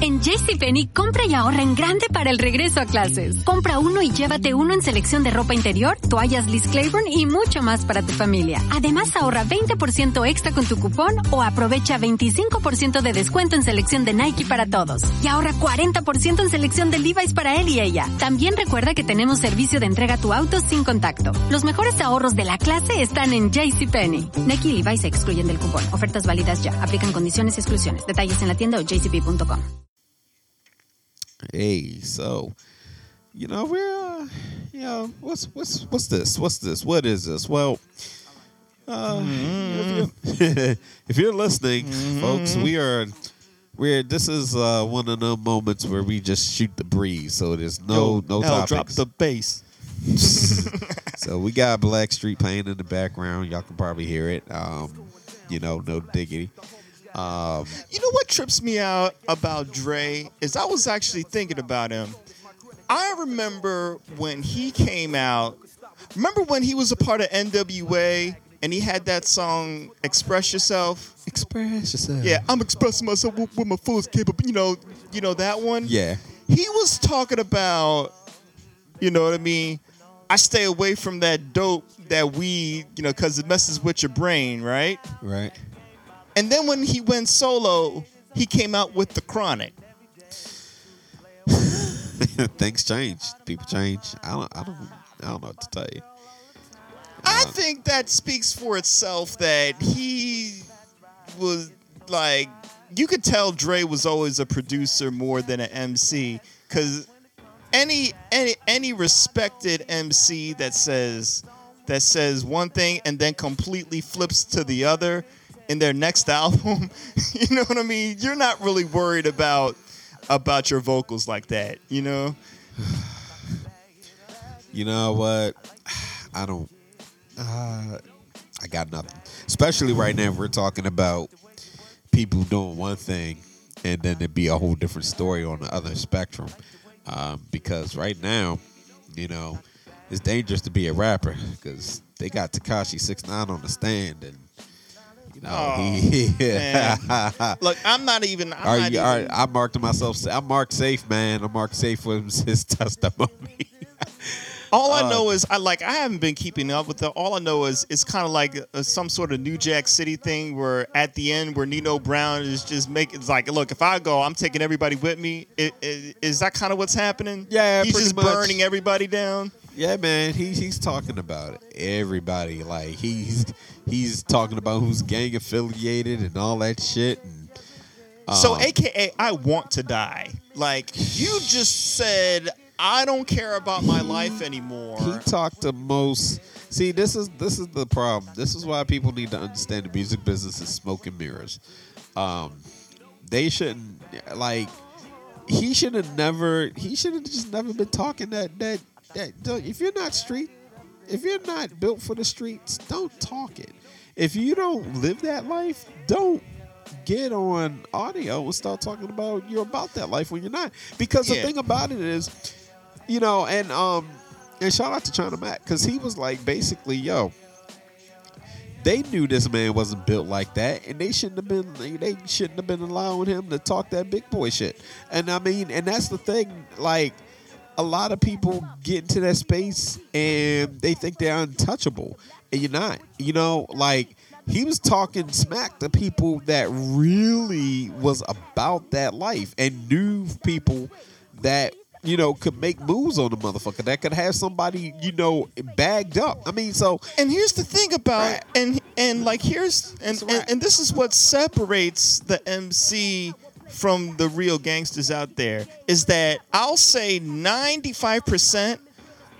En JCPenney, compra y ahorra en grande para el regreso a clases. Compra uno y llévate uno en selección de ropa interior, toallas Liz Claiborne y mucho más para tu familia. Además, ahorra 20% extra con tu cupón o aprovecha 25% de descuento en selección de Nike para todos. Y ahorra 40% en selección de Levi's para él y ella. También recuerda que tenemos servicio de entrega a tu auto sin contacto. Los mejores ahorros de la clase están en JCPenney. Nike y Levi's se excluyen del cupón. Ofertas válidas ya. Aplican condiciones y exclusiones. Detalles en la tienda o jcp.com. Hey, so you know we're uh, you know what's what's what's this? What's this? What is this? Well, uh, if, you're, if you're listening, folks, we are we're this is uh, one of the moments where we just shoot the breeze. So there's no no L, topics. drop the bass. so we got Blackstreet playing in the background. Y'all can probably hear it. Um, you know, no diggity. Um, You know what trips me out about Dre is I was actually thinking about him. I remember when he came out. Remember when he was a part of NWA and he had that song "Express Yourself." express yourself. Yeah, I'm expressing myself with, with my fullest capable. You know, you know that one. Yeah. he was talking about, you know what I mean. I stay away from that dope, that weed, you know, because it messes with your brain, right? Right. And then when he went solo, he came out with the Chronic. Things change. People change. I don't. I don't. I don't know what to tell you. I Uh, think that speaks for itself that he was like you could tell Dre was always a producer more than an MC cuz any any any respected MC that says that says one thing and then completely flips to the other in their next album, you know what I mean? You're not really worried about about your vocals like that, you know? You know what? I don't. Uh, I got nothing. Especially right now, we're talking about people doing one thing, and then it'd be a whole different story on the other spectrum. Um, because right now, you know, it's dangerous to be a rapper because they got Tekashi Six Nine on the stand, and you know Oh, he. Look, I'm not even I'm Are not you, even, are, I marked myself. I'm marked safe, man. I'm marked safe with his testimony. All I Uh, know is I like I haven't been keeping up with it. All I know is it's kind of like uh some sort of New Jack City thing where at the end where Nino Brown is just making it's like, look, if I go, I'm taking everybody with me. I- I- Is that kind of what's happening? Yeah, he's just much. burning everybody down. Yeah, man, he, he's talking about it. Everybody, like he's he's talking about who's gang affiliated and all that shit. And, so, um, AKA, I want to die. Like you just said, I don't care about my life anymore. he talked to most. See, this is this is the problem. This is why people need to understand the music business is smoke and mirrors. Um, they shouldn't like. He should have never. He should have just never been talking that that that. If you're not street, if you're not built for the streets, don't talk it. If you don't live that life, don't get on audio and start talking about you're about that life when you're not. Because Yeah. the thing about it is, you know, and um, and shout out to China Matt because he was like basically, yo, they knew this man wasn't built like that, and they shouldn't have been they, they shouldn't have been allowing him to talk that big boy shit. And I mean, and that's the thing, like. A lot of people get into that space and they think they're untouchable, and you're not. You know, like he was talking smack to people that really was about that life and knew people that you know could make moves on the motherfucker that could have somebody you know bagged up. I mean, so And here's the thing about Right. and and like here's and, and and this is what separates the MC from the real gangsters out there is that I'll say 95%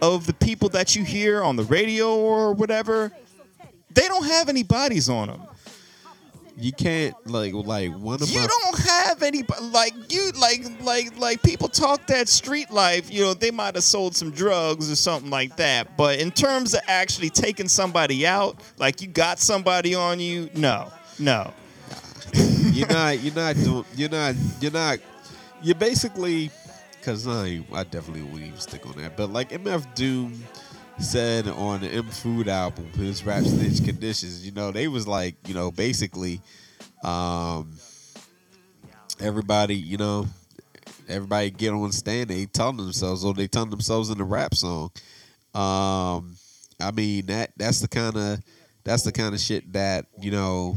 of the people that you hear on the radio or whatever they don't have any bodies on them. you can't like like one of You my don't have any like you like like like people talk that street life. You know they might have sold some drugs or something like that. But in terms of actually taking somebody out, like you got somebody on you, no, no. you're not you're not doing you're not you're not you're basically because I I definitely wouldn't even stick on that. But like MF Doom said on the MM..Food album, his rap snitch conditions, you know, they was like, you know, basically, um, everybody, you know, everybody get on stand, they telling themselves, or they telling themselves in the rap song. Um, I mean that that's the kind of that's the kind of shit that you know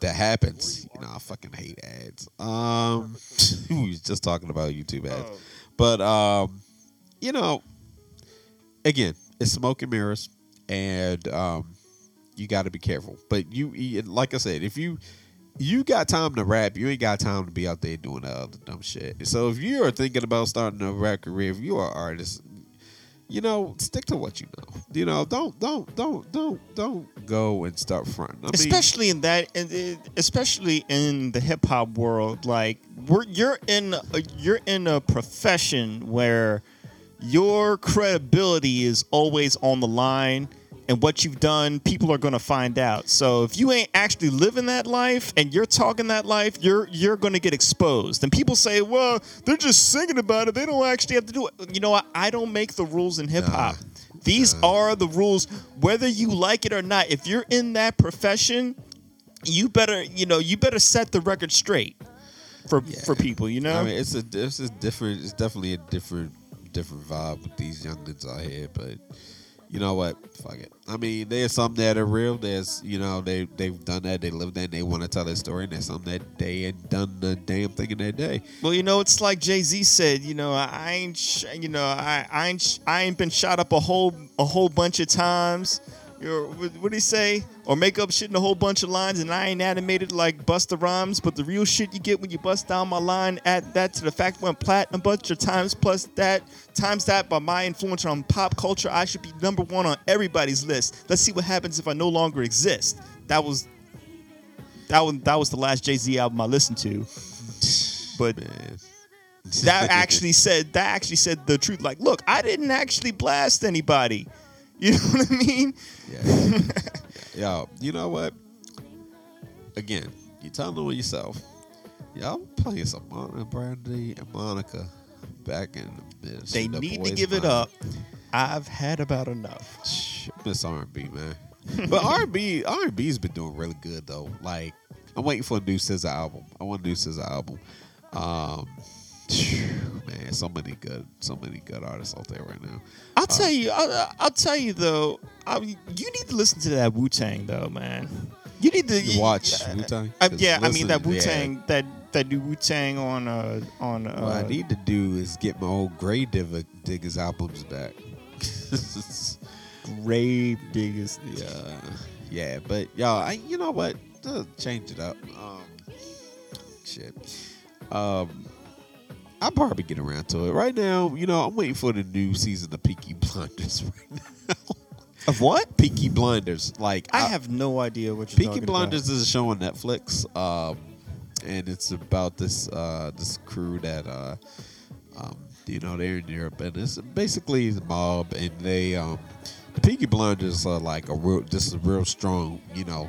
that happens. You know, I fucking hate ads. Um, we was just talking about YouTube ads, Oh. But um, you know, again, it's smoke and mirrors, and um, you got to be careful. But you, like I said, if you you got time to rap, you ain't got time to be out there doing that other dumb shit. So if you are thinking about starting a rap career, if you are an artist, you know, stick to what you know. You know, don't don't don't don't don't go and start fronting. I mean, especially in that and especially in the hip hop world like we're you're in a, you're in a profession where your credibility is always on the line and what you've done people are going to find out. So if you ain't actually living that life and you're talking that life you're you're going to get exposed. And people say well they're just singing about it. They don't actually have to do it. You know what? I don't make the rules in hip hop. These are the rules whether you like it or not. If you're in that profession you better you know you better set the record straight for for people you know? I mean, it's a it's a different. It's definitely a different different vibe with these youngins out here. But you know what? Fuck it. I mean, there's some that are real. There's you know they they've done that. They live that. They want to tell their story. And there's some that they ain't done the damn thing in their day. Well, you know, it's like Jay Z said. You know, I ain't, sh- you know, I, I ain't, sh- I ain't been shot up a whole, a whole bunch of times. You're, what did he say? Or make up shit in a whole bunch of lines, and I ain't animated like Busta Rhymes. But the real shit you get when you bust down my line, add that to the fact went platinum a bunch of times, plus that times that by my influence on pop culture, I should be number one on everybody's list. Let's see what happens if I no longer exist. That was, that was, that was the last Jay Z album I listened to. But Man, that actually said that actually said the truth. Like, look, I didn't actually blast anybody. You know what I mean? Yeah. Yo, you know what? Again, you telling on yourself. Y'all playing some Monica Brandy and Monica back in the mid. They the need to boys' give it up. I've had about enough. Shh, Miss R and B, man. But R and B, R and B's been doing really good though. Like I'm waiting for a new SZA album. I want a new SZA album. Um, man, so many good, so many good artists out there right now. I'll tell you. I'll, I'll tell you though. I, you need to listen to that Wu Tang though, man. You need to You watch uh, Wu-Tang? uh, 'Cause yeah, I mean that Wu yeah. Tang, that that new Wu Tang on uh on uh, What I need to do is get my old Grey Digger, Diggers albums back. grave diggers. yeah, yeah, but y'all, I you know what? Uh, change it up. Um, shit. Um, I'll probably get around to it. Right now, you know, I'm waiting for the new season of Peaky Blinders. Right now, Of what? Peaky Blinders. Like I have no idea what you're Peaky talking Blinders is a show on Netflix, um, and it's about this uh, this crew that uh, um, you know they're in Europe, and it's basically the mob, and they um, the Peaky Blinders are like a real, just a real strong, you know,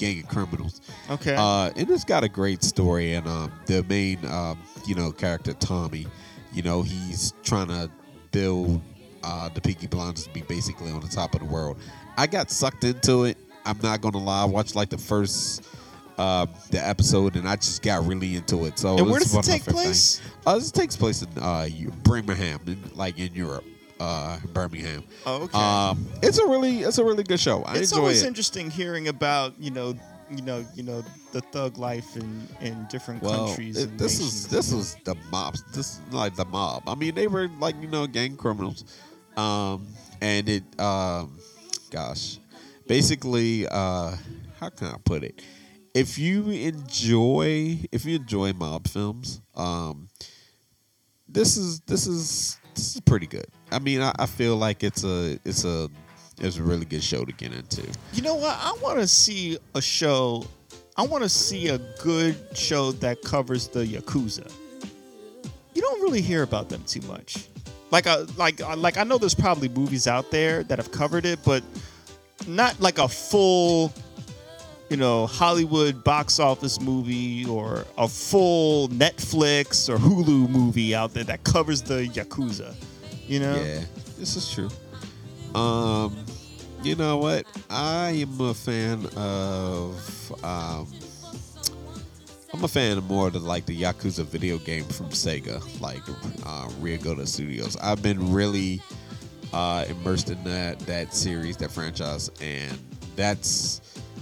gang of criminals. Okay. Uh, and it's got a great story, and um, the main, um, you know, character Tommy, you know, he's trying to build uh, the Peaky Blinders to be basically on the top of the world. I got sucked into it. I'm not gonna lie. I watched like the first uh, the episode, and I just got really into it. So and where does it one of my take place? Uh, this takes place in uh, Birmingham, in, like in Europe, uh, Birmingham. Oh, okay. Um, it's a really, it's a really good show. I it's enjoy always it. interesting hearing about you know you know you know the thug life in in different well, countries. it- this is this is the mobs. This is like the mob. I mean, they were like you know gang criminals, um, and it, um, gosh, basically, uh, how can I put it? If you enjoy, if you enjoy mob films, um, this is this is is pretty good. I mean, I, I feel like it's a it's a it's a really good show to get into. You know what? I want to see a show. I want to see a good show that covers the yakuza. You don't really hear about them too much. Like a like uh, like I know there's probably movies out there that have covered it, but not like a full you know Hollywood box office movie or a full Netflix or Hulu movie out there that covers the yakuza. You know? Yeah, this is true. Um, you know what? I am a fan of. Um, I'm a fan of more of the like the Yakuza video game from Sega, like uh, Ryu Ga Gotoku Studios. I've been really uh, immersed in that that series, that franchise, and that's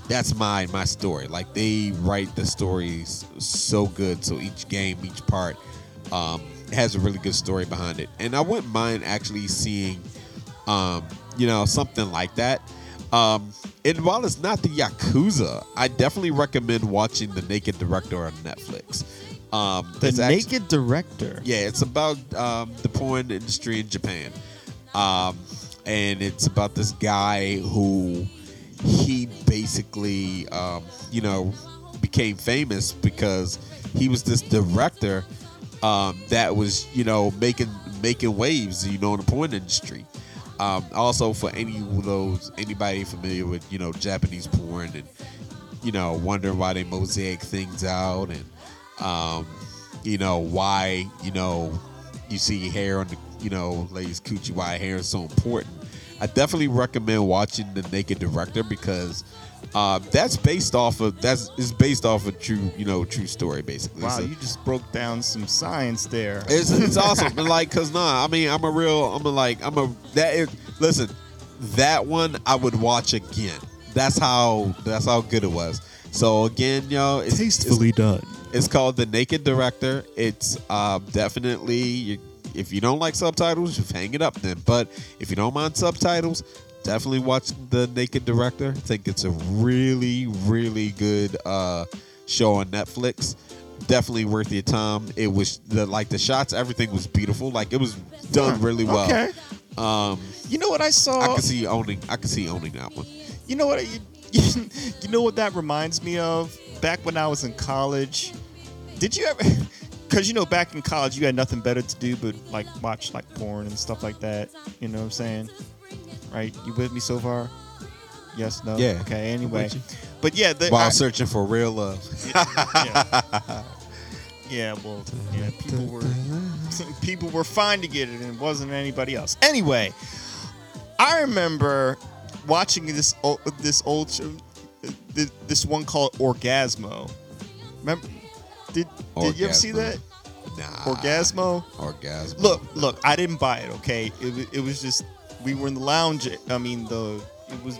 that's my my story. Like they write the stories so good, so each game, each part um, has a really good story behind it, and I wouldn't mind actually seeing, um, you know, something like that. Um, and while it's not the Yakuza, I definitely recommend watching the Naked Director on Netflix. Um, The Naked Director. yeah, it's about um, the porn industry in Japan, um, and it's about this guy who he basically, um, you know, became famous because he was this director um, that was, you know, making making waves, you know, in the porn industry. Um, also, for any of those anybody familiar with, you know, Japanese porn and you know, wondering why they mosaic things out and um, you know, why, you know, you see hair on the, you know, ladies coochie, why hair is so important. I definitely recommend watching the Naked Director because uh, that's based off of that's is based off a true, you know, true story basically. Wow, So- you just broke down some science there. it's, it's awesome. And like, cause nah, I mean, I'm a real, I'm a like, I'm a that. Is, listen, that one I would watch again. That's how that's how good it was. So again, yo, it's, it's, done. it's called the Naked Director. It's uh, definitely you, if you don't like subtitles, just hang it up then. But if you don't mind subtitles, definitely watch the Naked Director. I think it's a really, really good uh, show on Netflix. Definitely worth your time. It was the like the shots, everything was beautiful. Like it was done really well. Okay. Um, You know what I saw? I could see owning. I could see owning that one. You know what? You, you know what that reminds me of? Back when I was in college, did you ever? Because you know, back in college, you had nothing better to do but like watch like porn and stuff like that. You know what I'm saying? Right? You with me so far? Yes. No. Yeah. Okay. Anyway, but yeah, the, While I- searching for real love. yeah. yeah, well, yeah, people were people were finding it, and it wasn't anybody else. Anyway, I remember watching this o- this old show, this one called Orgazmo. Remember? Did Did you ever see that Nah. Orgazmo? Orgazmo. Look, look, I didn't buy it. Okay, it was, it was just we were in the lounge. I mean, the it was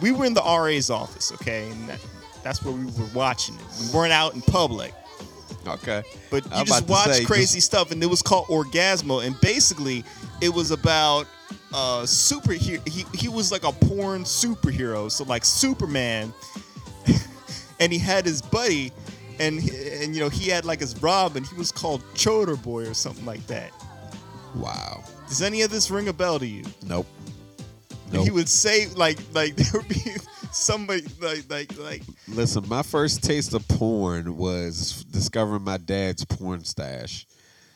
we were in the RA's office. Okay, and that, that's where we were watching it. We weren't out in public, Okay. but you just watch say, crazy stuff, and it was called Orgazmo, and basically it was about uh superhero. He he was like a porn superhero, so like Superman, and he had his buddy. And, and you know he had like his Robin. He was called Choda Boy or something like that. Wow. Does any of this ring a bell to you? Nope. Nope. He would say like like there would be somebody like like like Listen, my first taste of porn was discovering my dad's porn stash.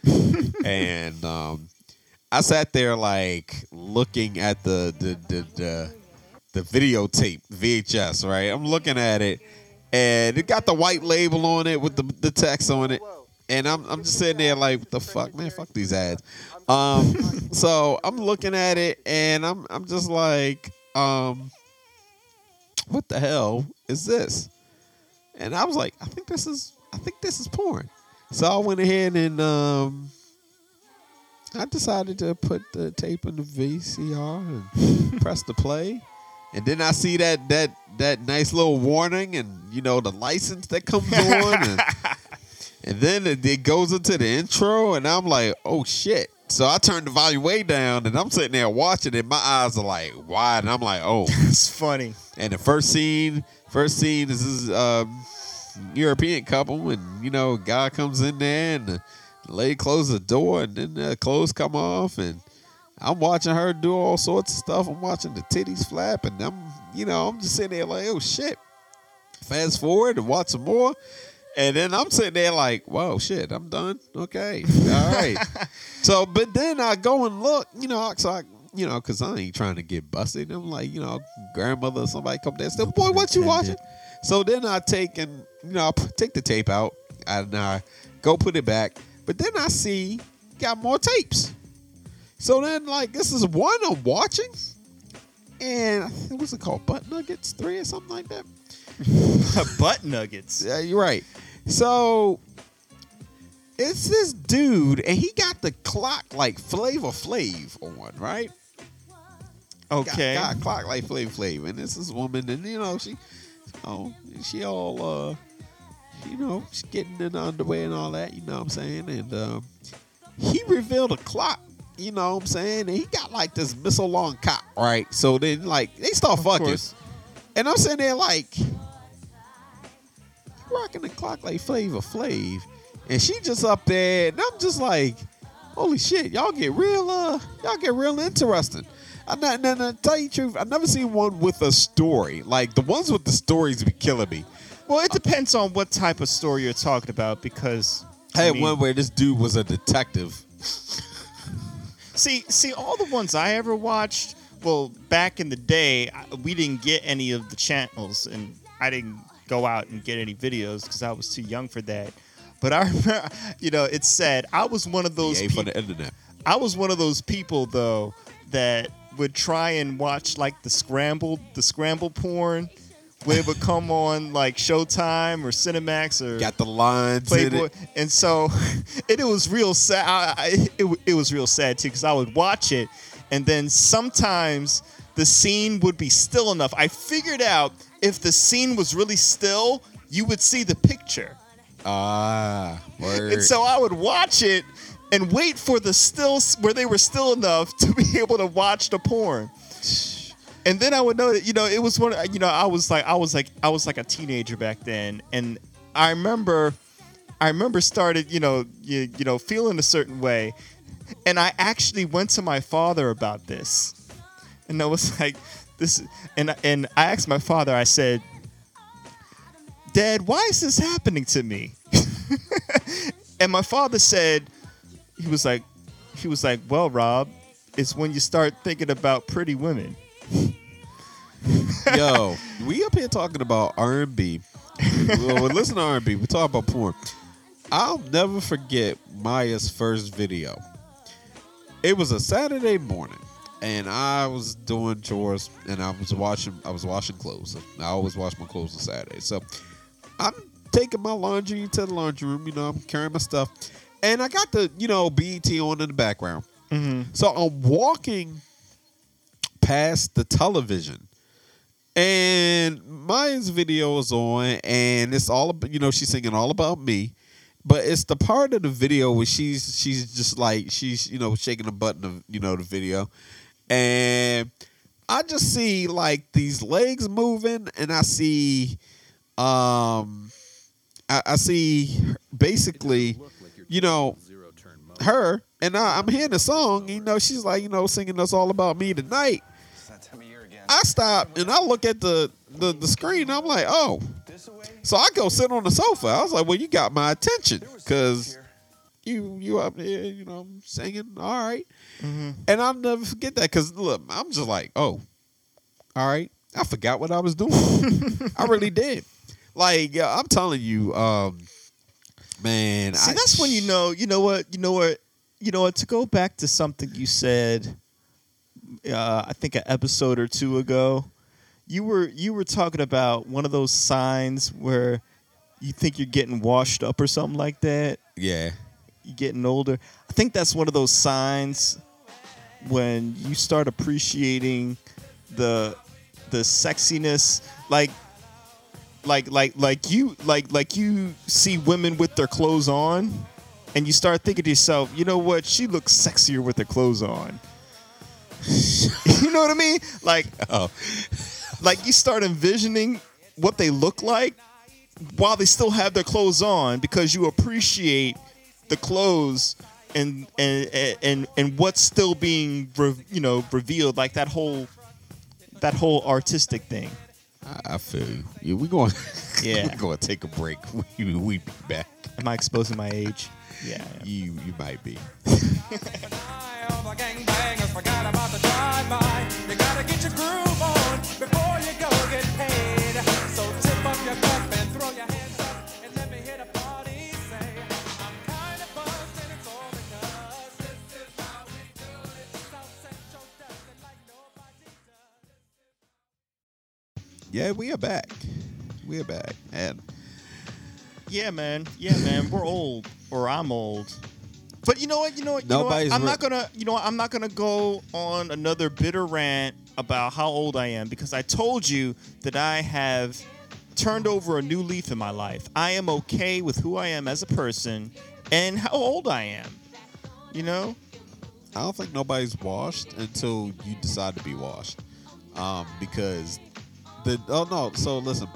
and um, I sat there like looking at the the, the the the videotape VHS, right? I'm looking at it and it got the white label on it with the, the text on it. And I'm, I'm just sitting there like, what the fuck, man? Fuck these ads. Um, so I'm looking at it and I'm I'm just like, um, what the hell is this? And I was like, I think this is I think this is porn. So I went ahead and um I decided to put the tape in the VCR and press the play. And then I see that that that nice little warning and you know the license that comes on and, and then it, it goes into the intro and I'm like, oh shit. So I turned the volume way down and I'm sitting there watching it. My eyes are like wide and I'm like, oh. it's funny. And the first scene, first scene is this um, European couple, and you know, guy comes in there, and the lady closes the door, and then the clothes come off, and I'm watching her do all sorts of stuff. I'm watching the titties flap, and I'm, you know, I'm just sitting there like, oh shit. Fast forward and watch some more. And then I'm sitting there like, whoa, shit, I'm done. Okay. All right. so, but then I go and look, you know, so I, you know, because I ain't trying to get busted. I'm like, you know, grandmother or somebody come there, say, boy, what you watching? So then I take and, you know, I take the tape out and I go put it back. But then I see got more tapes. So then, like, this is one I'm watching. And what's it called? Butt Nuggets 3 or something like that? Butt nuggets. Yeah, you're right. So it's this dude, and he got the clock like Flavor Flav on, right? Okay. Got, got clock like Flavor Flav, and this is woman, and you know she, oh, she all, uh, you know, she's getting in the underwear and all that. You know what I'm saying? And um, he revealed a clock. You know what I'm saying? And he got like this missile long cock, right? So then, like, they start Of fucking. course. And I'm sitting there like, rocking the clock like Flavor Flav. And she just up there, and I'm just like, holy shit, y'all get real, uh, y'all get real interesting. I'm not, no, no, tell you the truth, I've never seen one with a story. Like the ones with the stories be killing me. Well, it depends on what type of story you're talking about because I had mean- one where this dude was a detective. See, see, all the ones I ever watched. Well, back in the day, we didn't get any of the channels, and I didn't go out and get any videos because I was too young for that. But I remember, you know, it said I was one of those. For the internet. I was one of those people though that would try and watch like the scrambled, the scramble porn, would come on like Showtime or Cinemax or Got the lines in Playboy, it. and so and it was real sad. I, I, it, it was real sad too because I would watch it, and then sometimes the scene would be still enough. I figured out if the scene was really still, you would see the picture, Ah, word. and so I would watch it and wait for the stills where they were still enough to be able to watch the porn. And then I would know that you know it was one. Uh, you know I was like I was like I was like a teenager back then, and I remember I remember started, you know, you, you know, feeling a certain way. And I actually went to my father about this. And I was like, this and and I asked my father, I said, Dad, why is this happening to me? and my father said, he was like, he was like, well, Rob, it's when you start thinking about pretty women. Yo, we up here talking about R and B. Well, listen to R and B. We talk about porn. I'll never forget Mya's first video. It was a Saturday morning, and I was doing chores, and I was watching. I was washing clothes. I always wash my clothes on Saturday, so I'm taking my laundry to the laundry room. You know, I'm carrying my stuff, and I got the you know BET on in the background. Mm-hmm. So I'm walking past the television and Mya's video is on, and it's all about you know she's singing all about me, but it's the part of the video where she's she's just like she's you know shaking the button of you know the video, and I just see like these legs moving, and I see, um, I, I see basically, you know, her, and I, I'm hearing the song. You know, she's like you know singing us all about me tonight. I stop and I look at the, the, the screen. I'm like, oh. So I go sit on the sofa. I was like, well, you got my attention because you you up there, you know, singing. All right. And I'll never forget that because look, I'm just like, oh, all right. I forgot what I was doing. I really did. Like yeah, I'm telling you, um, man. See, I, that's when you know, you know what, you know what, you know what. To go back to something you said, uh, I think an episode or two ago, you were you were talking about one of those signs where you think you're getting washed up or something like that. Yeah. You're getting older. I think that's one of those signs when you start appreciating the the sexiness, like like like like you like like you see women with their clothes on and you start thinking to yourself you know what she looks sexier with her clothes on you know what i mean like Oh. like you start envisioning what they look like while they still have their clothes on because you appreciate the clothes and and and and what's still being re- you know revealed like that whole that whole artistic thing I, I feel you. Yeah, we going. Yeah. we're going to take a break. We we be back. am i exposing my age yeah, yeah. You you might be. Yeah, we are back. We are back, and Yeah, man. Yeah, man. We're old, or I'm old. But you know what? You know what? You Nobody's know what? I'm re- not gonna. You know what? I'm not gonna go on another bitter rant about how old I am because I told you that I have turned over a new leaf in my life. I am okay with who I am as a person and how old I am. You know? I don't think nobody's washed until you decide to be washed. Um, because the oh no, so listen,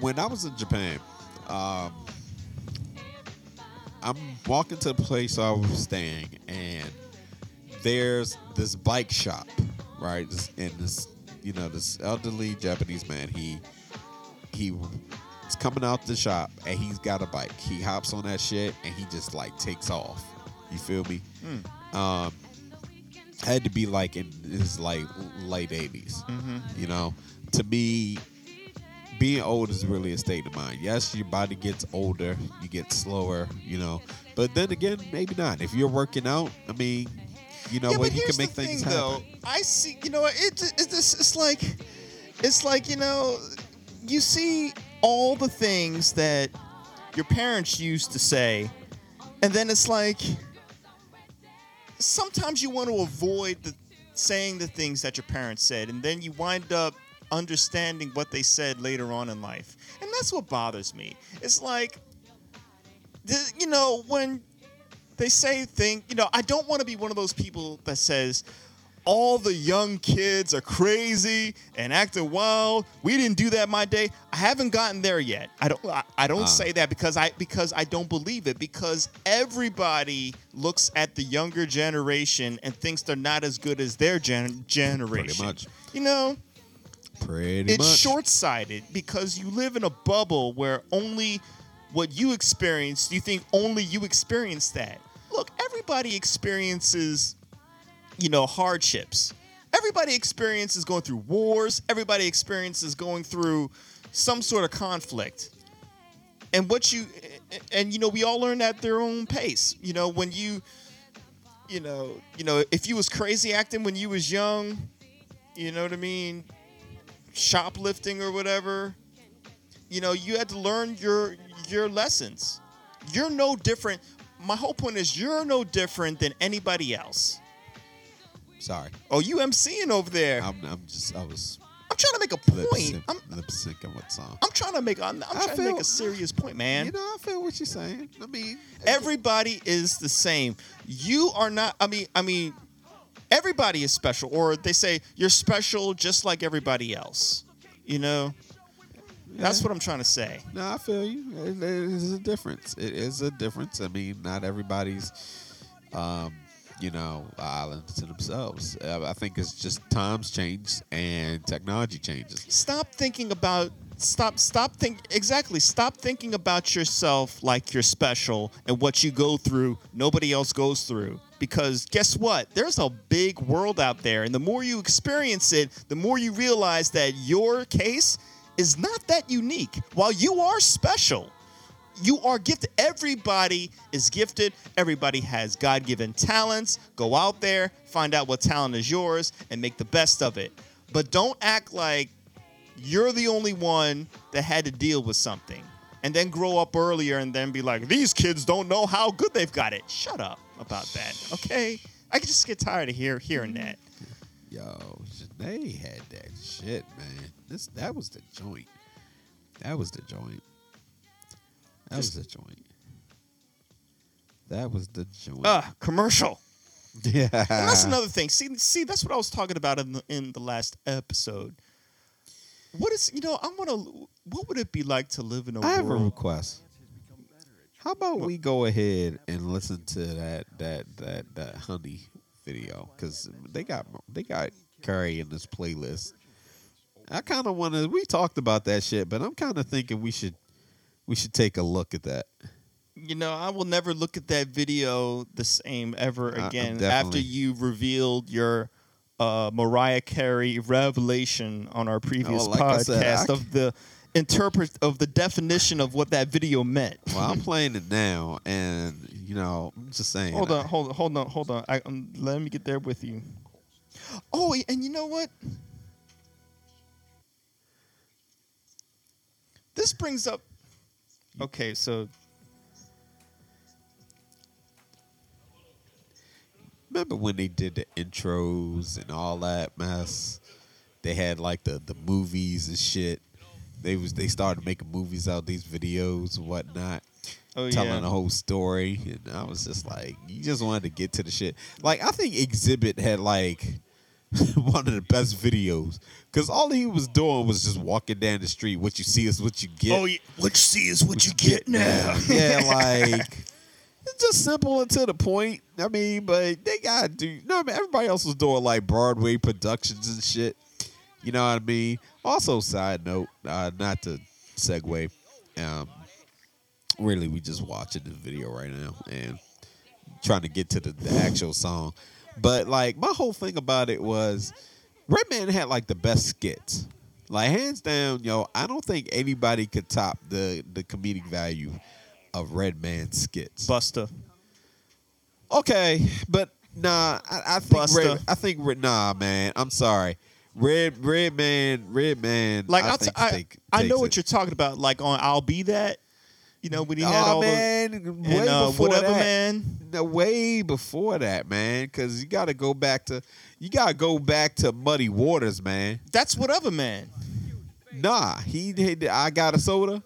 when I was in Japan, um, I'm walking to the place I was staying, and there's this bike shop, right? And this, you know, this elderly Japanese man, he he is coming out the shop, and he's got a bike. He hops on that shit, and he just like takes off. You feel me? um, had to be like in his like late 80s. You know, to me, being old is really a state of mind. Yes, your body gets older, you get slower, you know, but then again, maybe not. If you're working out, I mean, you know yeah, what, you can make things thing, happen. though. I see. You know, it, it, it's it's like it's like you know, you see all the things that your parents used to say, and then it's like sometimes you want to avoid the saying the things that your parents said, and then you wind up understanding what they said later on in life, and that's what bothers me. It's like, you know, when they say thing you know i don't want to be one of those people that says all the young kids are crazy and acting wild. We didn't do that my day. I haven't gotten there yet. I don't i, I don't Ah. say that because i because i don't believe it. Because everybody looks at the younger generation and thinks they're not as good as their gen- generation. much. you know Pretty it's much. short-sighted because you live in a bubble where only what you experience you think only you experience that? Look everybody experiences you know hardships. Everybody experiences going through wars. Everybody experiences going through some sort of conflict. And what you and you know we all learn at their own pace. You know when you you know you know if you was crazy acting when you was young you know what i mean shoplifting or whatever you know you had to learn your your lessons. You're no different. My whole point is you're no different than anybody else. Sorry, oh you emceeing over there. I'm, I'm, I'm I was trying to make a lip point. Sync, i'm, lip syncing with song. I'm trying to make i'm, I'm trying to make a serious point man. You know, I feel what you're saying. I mean, everybody is the same. You are not i mean i mean everybody is special or they say you're special just like everybody else you know that's what i'm trying to say No, I feel you. It, it is a difference. It is a difference. I mean, not everybody's, um, you know, island to themselves. I think it's just times change and technology changes. stop thinking about stop stop think exactly stop thinking about yourself like you're special and what you go through nobody else goes through because guess what there's a big world out there and the more you experience it the more you realize that your case is not that unique while you are special you are gifted. Everybody is gifted. Everybody has God given talents. Go out there, find out what talent is yours, and make the best of it. But don't act like you're the only one that had to deal with something and then grow up earlier and then be like, these kids don't know how good they've got it. Shut up about that, okay? I can just get tired of hear, hearing that. Yo, they had that shit, man. This that was the joint. That was the joint. That was the joint. That was the joint. Ah, commercial. yeah. And that's another thing. See, see, that's what I was talking about in the, in the last episode. What is you know? I want to. What would it be like to live in a I have a world? request. How about we go ahead and listen to that that that that honey video because they got they got Curry in this playlist. I kind of want to. We talked about that shit, but I'm kind of thinking we should we should take a look at that. You know, I will never look at that video the same ever again definitely. after you revealed your uh, Mariah Carey revelation on our previous Oh, like I said, podcast of the interpret of the definition of what that video meant. Well, I'm playing it now, and you know, I'm just saying. Hold on, hold on, hold on, hold on. I, um, let me get there with you. Oh, and you know what? This brings up Okay, so Remember when they did the intros and all that mess? They had like the the movies and shit. They was they started making movies out of these videos and whatnot. oh telling yeah. the whole story, and I was just like, you just wanted to get to the shit. Like I think Xzibit had like one of the best videos because all he was doing was just walking down the street. What you see is what you get. Oh yeah, what you see is what you get now. yeah, like just simple and to the point. I mean, but they gotta do. No, I mean everybody else was doing like Broadway productions and shit. You know what I mean? Also, side note, uh, not to segue. Um, really, we just watching this video right now and trying to get to the, the actual song. But like my whole thing about it was Redman had like the best skits. Like hands down, yo, I don't think anybody could top the the comedic value of Redman skits. Buster. Okay, but nah, I, I think. Red, I think nah, man. I'm sorry, Red Red Man, Like I I'll t- think I, I takes know it. what you're talking about. Like on "I'll Be That," you know when he had oh all man, the way uh, before whatever that. man. No, way before that, man. Because you got to go back to you got to go back to Muddy Waters, man. That's whatever man. Nah, he did. I got a soda.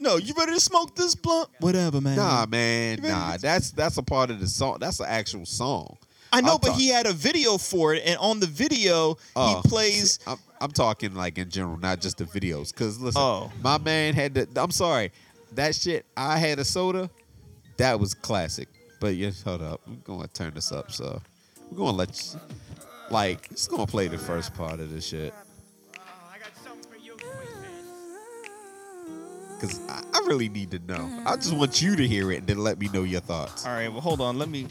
No, you ready to smoke this blunt? Whatever man. Nah, man. You ready Nah, to- that's that's a part of the song. That's an actual song. I know, I'm but talk- he had a video for it, and on the video Oh, he plays. I'm, I'm talking like in general, not just the videos. Cause listen, Oh. my man had the. I'm sorry, that shit. I had a soda. That was classic. But yeah, hold up. We're gonna turn this up. So we're gonna let you, like just gonna play the first part of this shit. Cause I, I really need to know. I just mm. want you to hear it and then let me know your thoughts. All right, well hold on. Let me.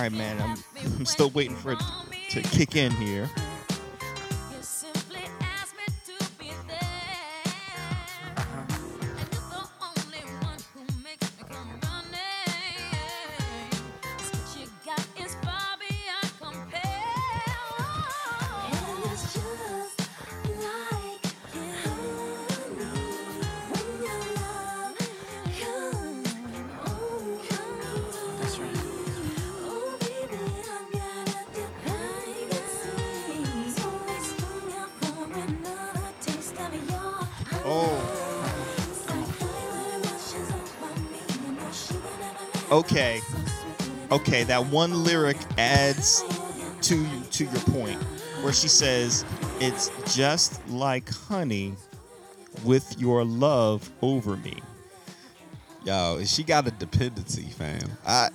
Right, man. I'm I'm still waiting for it to kick in here. Okay, that one lyric adds to to your point, where she says, "It's just like honey, with your love over me." Yo, she got a dependency, fam. I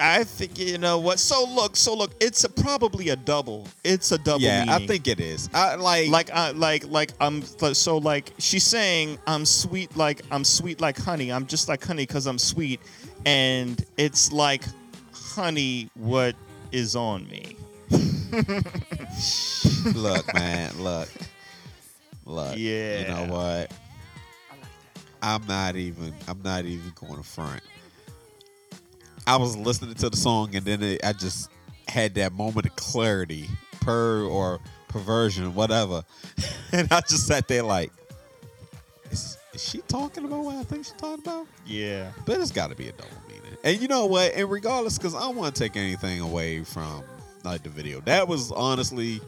I think you know what. So look, so look, it's a, probably a double. It's a double. yeah, I think it is. I like like I like like um, I'm so like she's saying I'm sweet like I'm sweet like honey. I'm just like honey because I'm sweet, and it's like honey what is on me. look, man, look, look. Yeah. You know what? I'm not even. I'm not even going to front. I was listening to the song and then it, I just had that moment of clarity, per or perversion, whatever, and I just sat there like, is, is she talking about what I think she's talking about? Yeah. But it's got to be a double And you know what? And regardless, because I don't want to take anything away from like the video. That was honestly,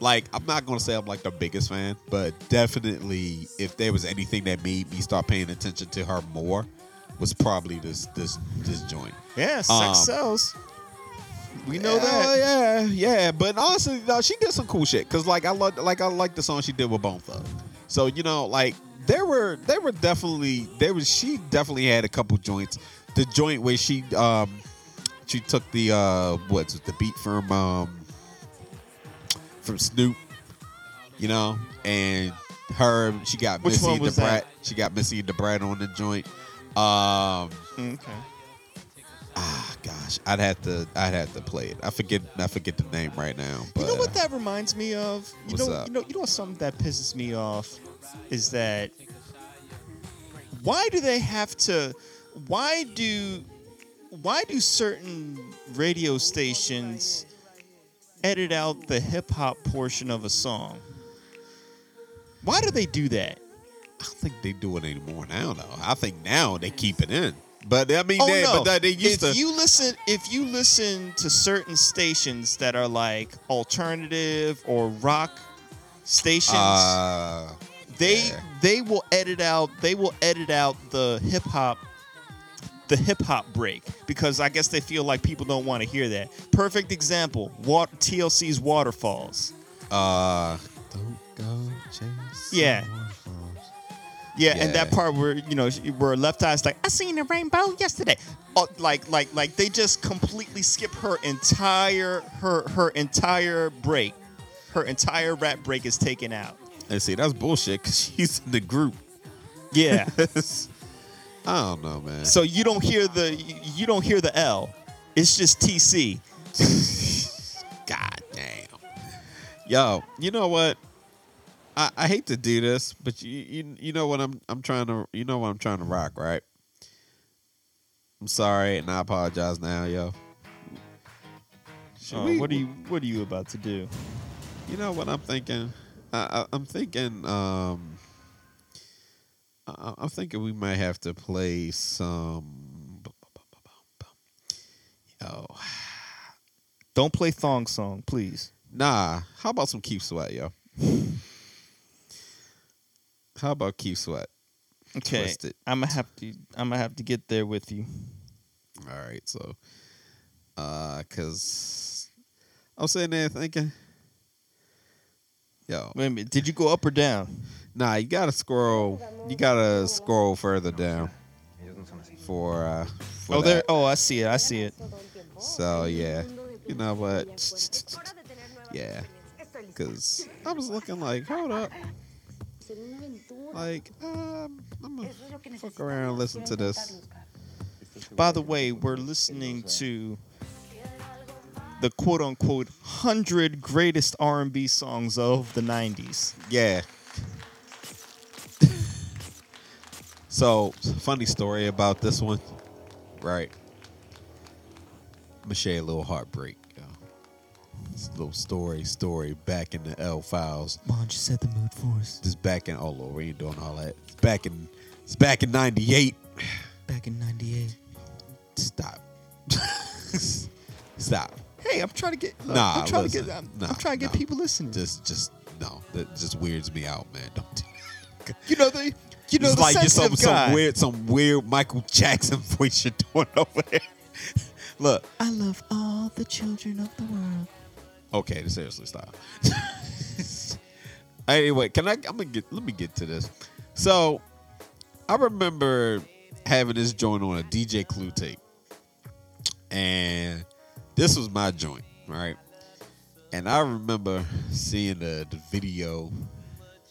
like, I'm not gonna say I'm like the biggest fan, but definitely, if there was anything that made me start paying attention to her more, was probably this this this joint. Yeah. Sex Um, sells. We know yeah, that. Yeah, yeah. But honestly, no, she did some cool shit. Cause like I love, like I like the song she did with Bone Thug. So you know, like there were, there were definitely, there was. She definitely had a couple joints. The joint where she, um, she took the uh, what's it, the beat from um, from Snoop, you know, and her. She got Which Missy the? Brat. She got Missy Da Brat on the joint. Um, Okay. ah, gosh, I'd have to. I'd have to play it. I forget. I forget the name right now. But You know what that reminds me of? You know, up? you know, you know something that pisses me off is that why do they have to? Why do why do certain radio stations edit out the hip hop portion of a song? Why do they do that? I don't think they do it anymore now. Though I think now they keep it in. But I mean, Oh they, no! but they, used if to. you listen, if you listen to certain stations that are like alternative or rock stations, uh, they yeah. they will edit out they will edit out the hip hop the hip hop break because I guess they feel like people don't want to hear that. Perfect example: Wat- TLC's Waterfalls. uh, don't go chase. Yeah. waterfalls. Yeah, and that part where you know where Left Eye's like, "I seen a rainbow yesterday." Oh, like like like they just completely skip her entire her her entire break. Her entire rap break is taken out. And see, that's bullshit because she's in the group. Yeah. I don't know, man. so you don't hear the you don't hear the L. It's just TC. God damn. Yo, you know what? I, I hate to do this, but you, you you know what I'm I'm trying to you know what I'm trying to rock, right? I'm sorry and I apologize now, yo. Uh, we- what are you What are you about to do? You know what I'm thinking? I, I, I'm thinking. Um, I, I'm thinking we might have to play some. Yo, Don't play thong song, please. nah. How about some Keith Sweat, yo? How about Keith Sweat? Okay, Twisted. I'm gonna have to. I'm gonna have to get there with you. All right, so, uh, cause I'm sitting there thinking, yo, Wait a minute. Did you go up or down? Nah, you gotta scroll. You gotta scroll further down for. uh for oh, there. Oh, I see it. I see it. So yeah, you know what? Yeah, because I was looking like, hold up, like um, I'm gonna fuck around and listen to this. By the way, we're listening to the quote unquote hundred greatest R&B songs of the '90s. Yeah. So funny story about this one, right? I'm gonna share a little heartbreak. This little story, story back in the L files. Why don't you set the mood for us? Just back in oh Lord, we ain't doing all that. It's back in it's back in '98. Back in '98. Stop. Stop. Hey, I'm trying to get. look, Nah, I'm trying listen. to get. I'm, Nah, I'm trying to get nah. people listening. Just just no. That just weirds me out, man. Don't do you know the. You know it's like just some, some weird, some weird Michael Jackson voice you're doing over there. Look, I love all the children of the world. okay, seriously, stop. anyway, can I? I'm gonna get. Let me get to this. So, I remember having this joint on a DJ Clue tape, and this was my joint, right? And I remember seeing the, the video,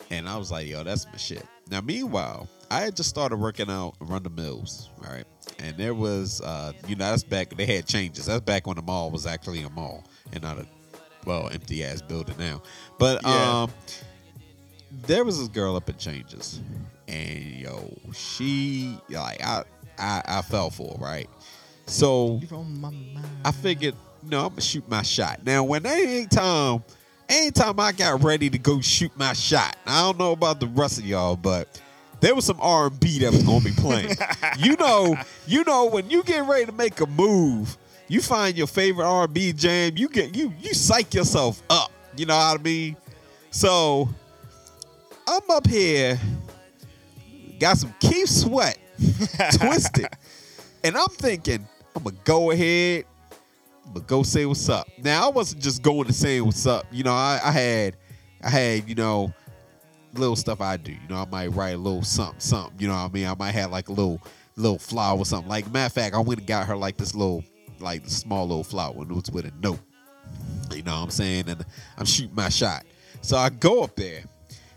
and I was like, "Yo, that's my shit." Now, meanwhile, I had just started working out around the mills, right? And there was, uh, you know, that's back. They had changes. That's back when the mall was actually a mall and not a, well, empty ass building now. But Yeah. um, there was this girl up at Changes, and yo, she like I I, I fell for her, right. So You're on my mind. I figured, no, I'm gonna shoot my shot. Now, when anytime, anytime I got ready to go shoot my shot, I don't know about the rest of y'all, but there was some R and B that was gonna be playing. you know, you know, when you get ready to make a move, you find your favorite R and B jam. You get you you psych yourself up. You know what I mean? So I'm up here, got some Keith Sweat, twisted, and I'm thinking I'm gonna go ahead, I'm go say what's up. Now I wasn't just going to say what's up. You know, I, I had, I had, you know, little stuff I do. You know, I might write a little something, something. You know what I mean? I might have like a little, little flower or something. Like matter of fact, I went and got her like this little, like small little flower, and it was with a note. You know what I'm saying? And I'm shooting my shot. So I go up there,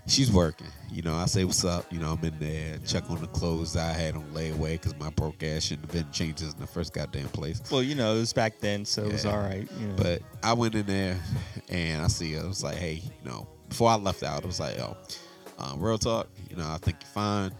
she's working. You know, I say what's up. You know, I'm in there, check on the clothes I had on layaway because my broke ass shouldn't have been changes in the first goddamn place. Well, you know, it was back then, so it was Yeah. all right. You know. But I went in there and I see her. I was like, hey, you know, before I left out, I was like, oh, um, real talk, you know, I think you're fine.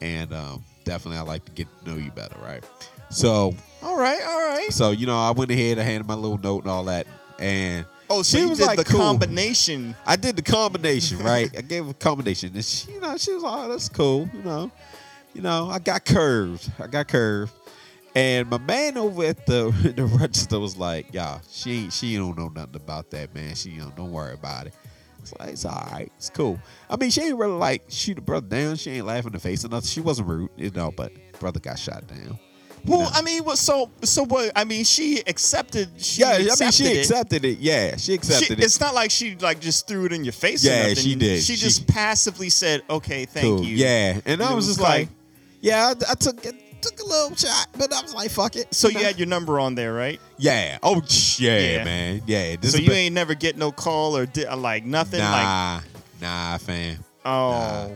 And um, definitely, I like to get to know you better, right? So, all right, all right. so you know, I went ahead, I handed my little note and all that, and Oh, so she was did like, the cool. combination. I did the combination, right? I gave her a combination, and she, you know, she was like, "Oh, that's cool," you know. You know, I got curved. I got curved, and my man over at the the register was like, "Yeah, she she don't know nothing about that, man. She don't don't worry about it." It's like it's all right, it's cool. I mean, she ain't really like shoot a brother down. She ain't laughing in the face or nothing. She wasn't rude, you know, but brother got shot down. Well, know? I mean, what? So, so what? I mean, she accepted. She yeah, I mean, she it. accepted it. Yeah, she She- accepted it. it's not like she like just threw it in your face. or Yeah, nothing. she did. She, She- just passively said, "Okay, thank cool. you." Yeah, and I was was just like, like- yeah, I, I took it, took a little shot, but I was like, fuck it. So you had your number on there, right? yeah, oh yeah, Yeah. man, yeah. This so you been- ain't never get no call or di- like nothing. Like, nah, nah, fam. oh, nah.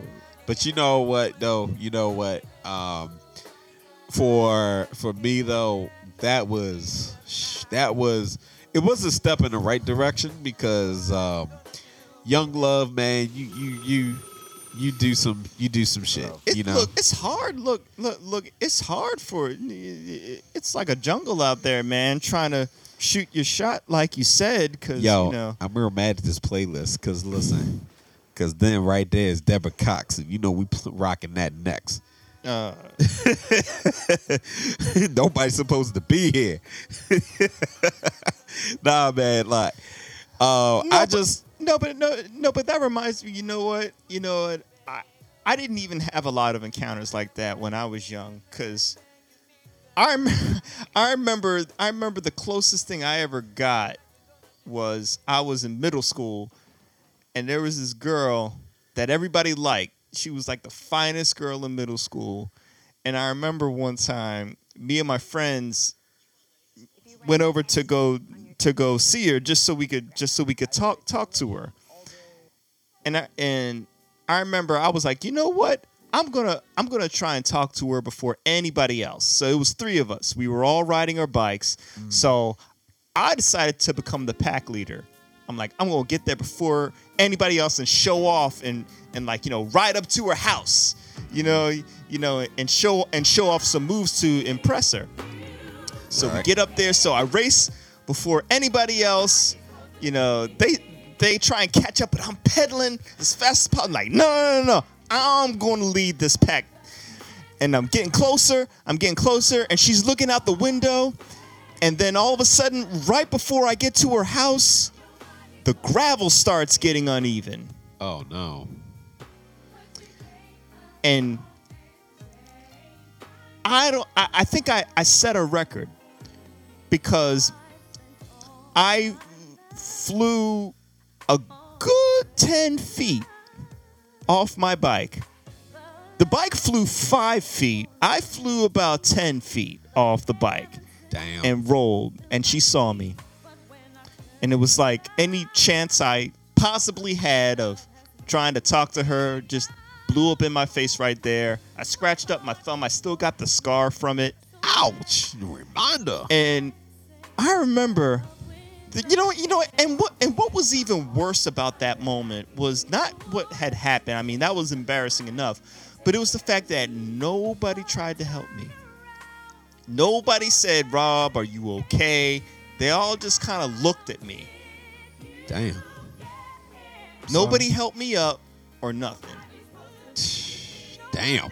But you know what though? You know what? Um, for for me though, that was that was it was a step in the right direction because um, young love, man, you you you you do some you do some shit. It, you know, Look, it's hard. Look, look, look. It's hard for. It's like a jungle out there, man. Trying to shoot your shot, like you said, because Yo, you know. I'm real mad at this playlist because listen, because then right there is Deborah Cox, and you know we rocking that next. Uh, Nobody's supposed to be here. nah, man, like, uh, No, I but- just no, but no, no, but that reminds me. You know what? You know what? I I didn't even have a lot of encounters like that when I was young, because I rem- I remember I remember the closest thing I ever got was I was in middle school, and there was this girl that everybody liked. She was like the finest girl in middle school, and I remember one time me and my friends went over to go to go see her just so we could just so we could talk talk to her. And I and I remember I was like, you know what? I'm gonna I'm gonna try and talk to her before anybody else. So it was three of us. We were all riding our bikes. Mm. So I decided to become the pack leader. I'm like, I'm gonna get there before anybody else and show off and and like you know ride up to her house, you know, you know, and show and show off some moves to impress her. So we get up there. So I race before anybody else. You know, they they try and catch up, but I'm pedaling as fast as possible. I'm like, no, no, no, no. I'm going to lead this pack. And I'm getting closer. I'm getting closer, and she's looking out the window. And then all of a sudden, right before I get to her house, the gravel starts getting uneven. oh no, and I don't. I, I think I, I set a record because I flew a good ten feet off my bike. The bike flew five feet. I flew about ten feet off the bike damn. and rolled, and she saw me. And it was like any chance I possibly had of trying to talk to her just blew up in my face right there. I scratched up my thumb. I still got the scar from it. Ouch! Reminder. And I remember, you know, you know, and what and what was even worse about that moment was not what had happened. I mean, that was embarrassing enough, but it was the fact that nobody tried to help me. Nobody said, "Rob, are you okay?" They all just kind of looked at me. Damn. Nobody helped me up or nothing. Damn.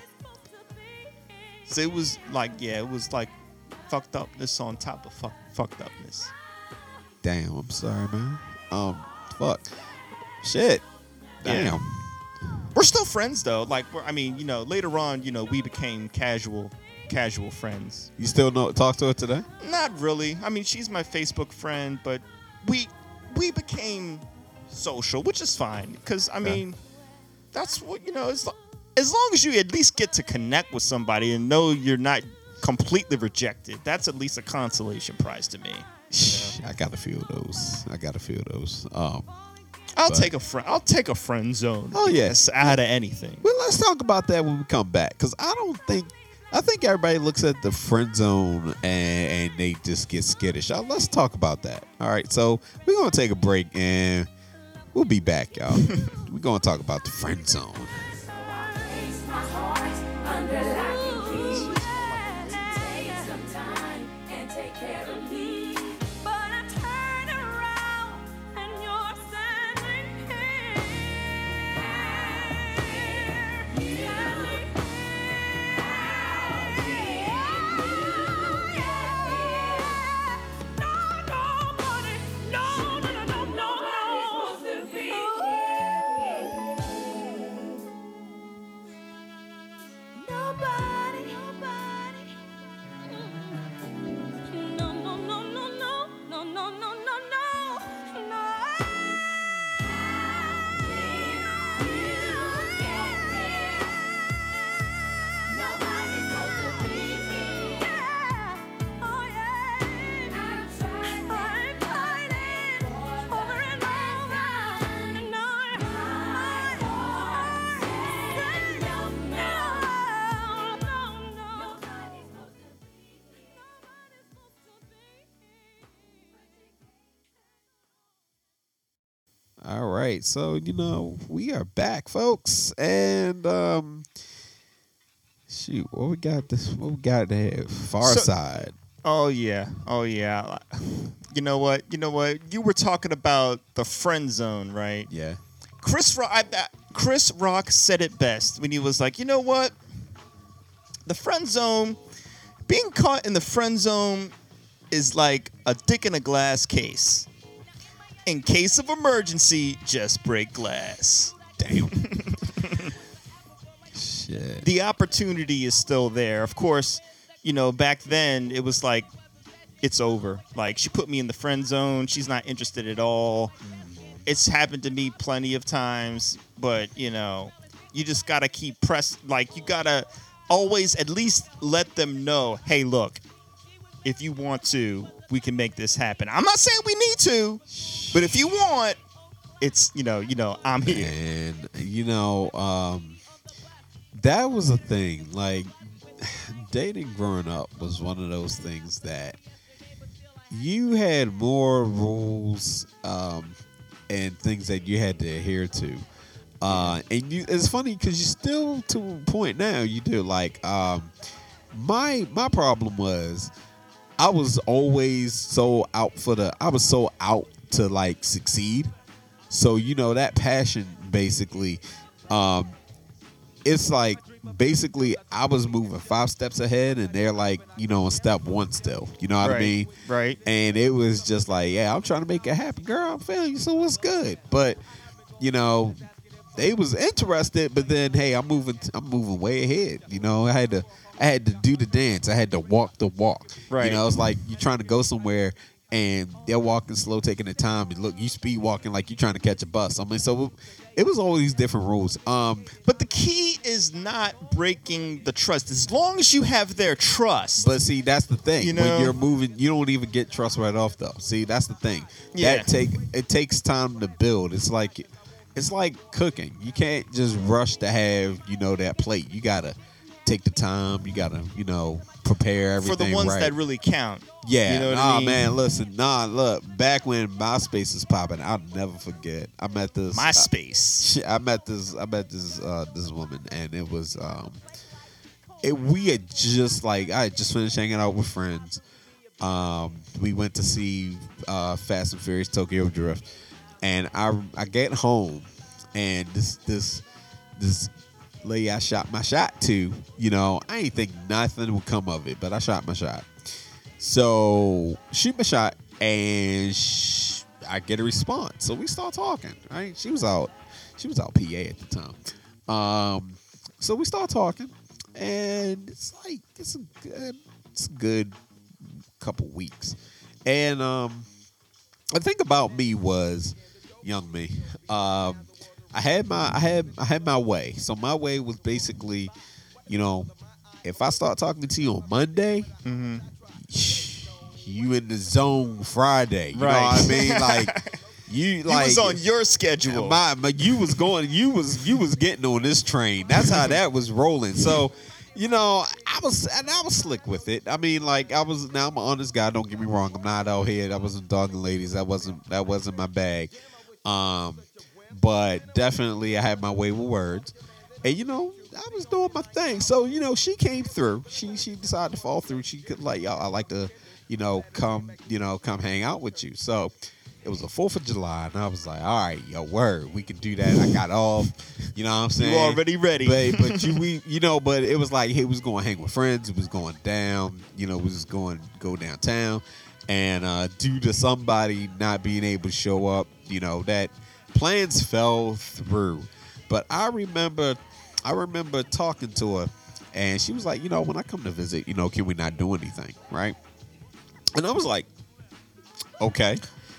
So it was like, yeah, it was like fucked upness on top of fuck, fucked upness. Damn. I'm sorry, man. Um, fuck. Shit. Yeah. Damn. We're still friends though. Like, we're, I mean, you know, later on, you know, we became casual, casual friends. You still know talk to her today? Not really. I mean, she's my Facebook friend, but we we became social, which is fine. Because I mean, that's what you know. As, lo- as long as you at least get to connect with somebody and know you're not completely rejected, that's at least a consolation prize to me. I got a few of those. I got a few of those. Um, I'll But- take a friend. I'll take a friend zone. Oh, yeah. Yes, out of anything. Well, let's talk about that when we come back, because I don't think. I think everybody looks at the friend zone and, and they just get skittish. Uh, let's talk about that. All right, so we're gonna take a break and we'll be back, y'all. we're gonna talk about the friend zone. Right, so you know we are back, folks, and um, shoot, what we got this? What we got there? Far So- side. Oh yeah. Oh yeah. You know what? You know what? You were talking about the friend zone, right? Yeah. Chris Rock. I, I- Chris Rock said it best when he was like, you know what? The friend zone, being caught in the friend zone, is like a dick in a glass case. In case of emergency, just break glass. Damn. Shit. the opportunity is still there. Of course, you know, back then it was like it's over. Like she put me in the friend zone. She's not interested at all. Mm. It's happened to me plenty of times, but you know, you just got to keep press like you got to always at least let them know, "Hey, look, if you want to, we can make this happen." I'm not saying we need to, but if you want, it's, you know, you know, I'm here. And you know, um, that was a thing. Like dating growing up was one of those things that you had more rules um, and things that you had to adhere to. Uh, and you, it's funny because you still, to a point now, you do. Like, um, my my problem was, I was always so out for the. I was so out to like succeed. So you know that passion basically, um, it's like basically I was moving five steps ahead and they're like you know on step one still. You know what I mean? right. And it was just like yeah, I'm trying to make it happen, girl. I'm feeling you, so what's good? But you know, they was interested, but then hey, I'm moving. I'm moving way ahead. You know, I had to. I had to do the dance. I had to walk the walk. Right. You know, it's like you're trying to go somewhere and they're walking slow, taking the time. And look, you speed walking like you're trying to catch a bus. I mean, so it was all these different rules. Um, But the key is not breaking the trust. As long as you have their trust. but see, that's the thing. You know? when you're moving, you don't even get trust right off though. See, that's the thing. Yeah. That take it takes time to build. It's like it's like cooking. You can't just rush to have you know that plate. You gotta take the time. You gotta you know prepare everything for the ones right. that really count. Yeah. You know nah, I mean? man, listen. Nah, look. Back when MySpace was popping, I'll never forget. I met this. My space. I, I met this. I met this. Uh, this woman, and it was. Um, it we had just like I had just finished hanging out with friends. Um, we went to see uh, Fast and Furious Tokyo Drift, and I I get home, and this this this lady I shot my shot to, you know, I ain't think nothing would come of it, but I shot my shot. So shoot my shot, and I get a response. So we start talking. Right? She was out. She was out PA at the time. Um, so we start talking, and it's like it's a good, it's a good couple weeks. And um, the thing about me was, young me, um, I had my I had I had my way. So my way was basically, you know, if I start talking to you on Monday, you in the zone Friday. You know Right. what I mean? Like You He like was on your schedule. my, my you was going you was you was getting on this train. That's how that was rolling. So, you know, I was and I was slick with it. I mean, like I was now I'm an honest guy. Don't get me wrong. I'm not out here. I wasn't dogging ladies. That wasn't that wasn't my bag. Um, but definitely I had my way with words, and you know I was doing my thing. So you know she came through. She she decided to fall through. She could like yo, I like to you know come you know come hang out with you. So. It was the Fourth of July, and I was like, "All right, yo, word, we can do that." I got off, you know what I'm saying? You already ready. but, but you, we, you know, but it was like he was going to hang with friends. It was going down, you know, was going go downtown, and uh, due to somebody not being able to show up, you know, that plans fell through. But I remember, I remember talking to her, and she was like, you know, when I come to visit, you know, can we not do anything, right? And I was like, okay.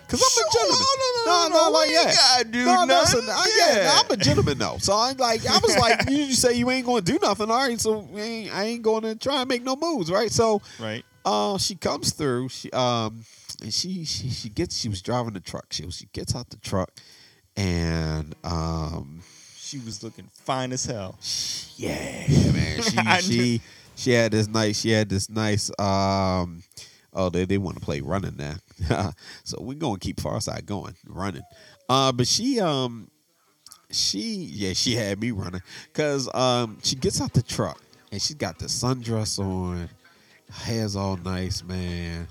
Cause I'm a gentleman. No, no, no, no. like We ain't yeah. gotta do no, no, nothing. so, I- yeah, Yeah. I'm a gentleman though. So I'm like, I was like, you say you ain't going to do nothing, all right? So I ain't going to try and make no moves, right? So, right. uh, she comes through. She um, and she she she gets. She was driving the truck. She she gets out the truck, and um, She was looking fine as hell. yeah, man. She she she had this nice. She had this nice. Um, oh, they they want to play running now, so we're gonna keep Pharcyde going running. Uh, but she um she yeah she had me running because um she gets out the truck and she got the sundress on, hair's all nice, man,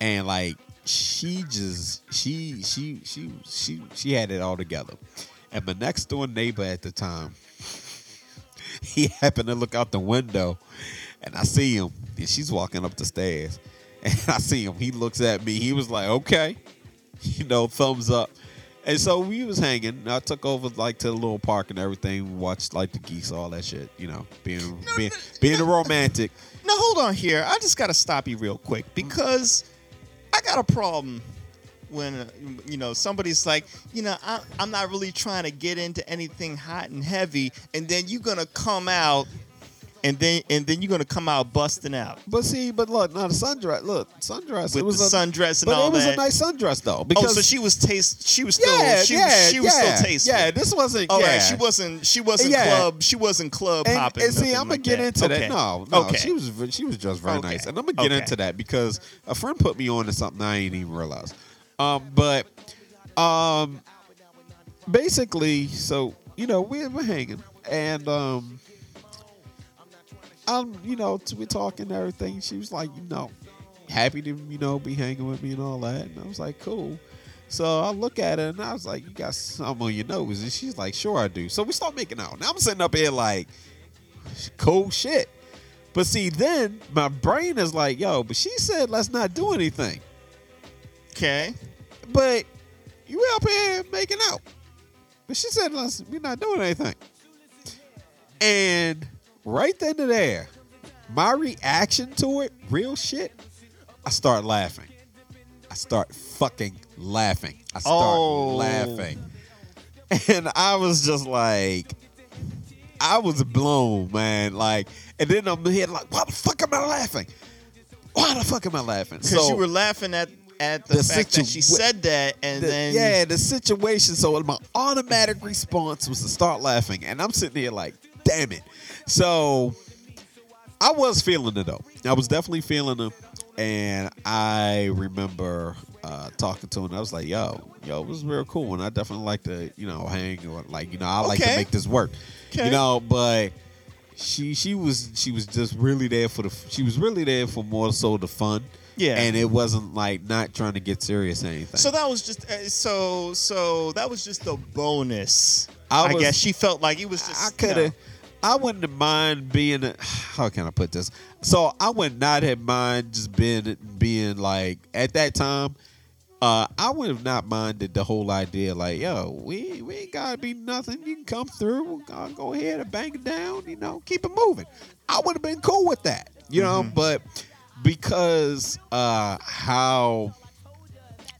and like she just she she she she she had it all together. And my next door neighbor at the time, he happened to look out the window, and I see him, and she's walking up the stairs, and I see him. He looks at me. He was like, "Okay," you know, thumbs up. And so we was hanging. I took over like to the little park and everything. Watched like the geese, all that shit. You know, being being being a romantic. Now hold on here. I just got to stop you real quick mm-hmm. because I got a problem when you know somebody's like, you know, I, I'm not really trying to get into anything hot and heavy, and then you're gonna come out, and then and then you're gonna come out busting out But see, but look, not a sundress. Look, sundress. with it was the a, sundress and but all it was that. a nice sundress though. oh, Because so she was taste. She was still. yeah, she, yeah, she was yeah, still tasteful. Yeah, this wasn't. All yeah. right, she wasn't. She wasn't Yeah. club. She wasn't club And, hopping. and see, I'm gonna like get that. into okay. that. No, no, okay. she was she was just very Okay. nice, and I'm gonna get Okay. into that because a friend put me on to something I ain't even realize. Um, but um, basically, so you know, we were hanging, and um, I'm you know, we're talking and everything. She was like, you know, happy to you know be hanging with me and all that, and I was like, cool. So I look at her and I was like, "You got something on your nose?" And she's like, "Sure, I do." So we start making out. Now I'm sitting up here like, cool shit. But see, then my brain is like, yo, but she said let's not do anything. Okay. But you up here making out. But she said let's we're not doing anything. And right then and there, my reaction to it, real shit, I start laughing. I start fucking laughing. I start Oh. laughing. And I was just like, I was blown, man. Like, and then I'm here like, why the fuck am I laughing? Why the fuck am I laughing? Because you were laughing at at the, The fact that she said that, and the- then yeah, the situation. So my automatic response was to start laughing, and I'm sitting here like, damn it. So I was feeling it though. I was definitely feeling it, and I remember uh, talking to him. I was like, yo, yo, it was real cool, and I definitely like to, you know, hang or like, you know, I like to make this work, Okay. you know, but. She she was she was just really there for the she was really there for more so the fun Yeah. and it wasn't like not trying to get serious or anything So that was just uh, so so that was just a bonus. I I, guess she felt like it was just. I you could know. I wouldn't have mind being. How can I put this? So I would not have mind just being being like at that time. Uh, I would have not minded the whole idea. Like, yo, we we ain't gotta be nothing. You can come through. We'll go, go ahead and bang it down. You know, keep it moving. I would have been cool with that. You know, but because uh how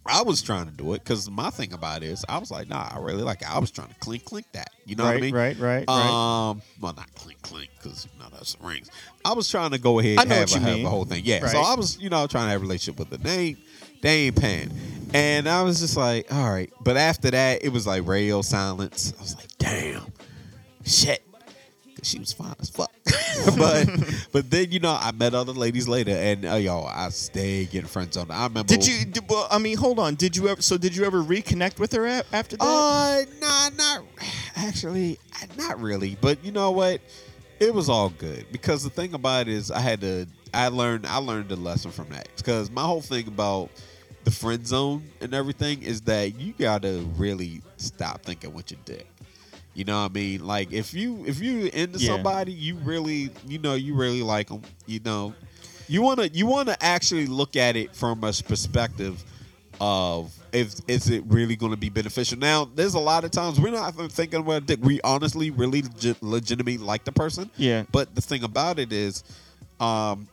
I was trying to do it because my thing about it is I was like, nah, I really like it. I was trying to clink clink that. You know what I mean? right, right, right. Um, well, not clink clink because you know that's rings. I was trying to go ahead I and know have, what a, you have mean. the whole thing. Yeah. So I was, you know, trying to have a relationship with the name. They ain't paying. And I was just like, all right. But after that, it was like radio silence. I was like, damn, shit. She was fine as fuck. but but then, you know, I met other ladies later and uh, yo, I stayed getting friend on. I remember Did you? Did, well, I mean, hold on. Did you ever? So did you ever reconnect with her a- after that? Uh, nah, not actually, not really. But you know what? It was all good because the thing about it is, I had to. I learned. I learned a lesson from that because my whole thing about the friend zone and everything is that you gotta really stop thinking what you did. You know what I mean? Like if you if you into Yeah. somebody, you really you know you really like them. You know, you wanna you wanna actually look at it from a perspective of if is it really going to be beneficial. Now, there's a lot of times we're not even thinking about it. We honestly really legit, legitimately like the person. Yeah. But the thing about it is, um,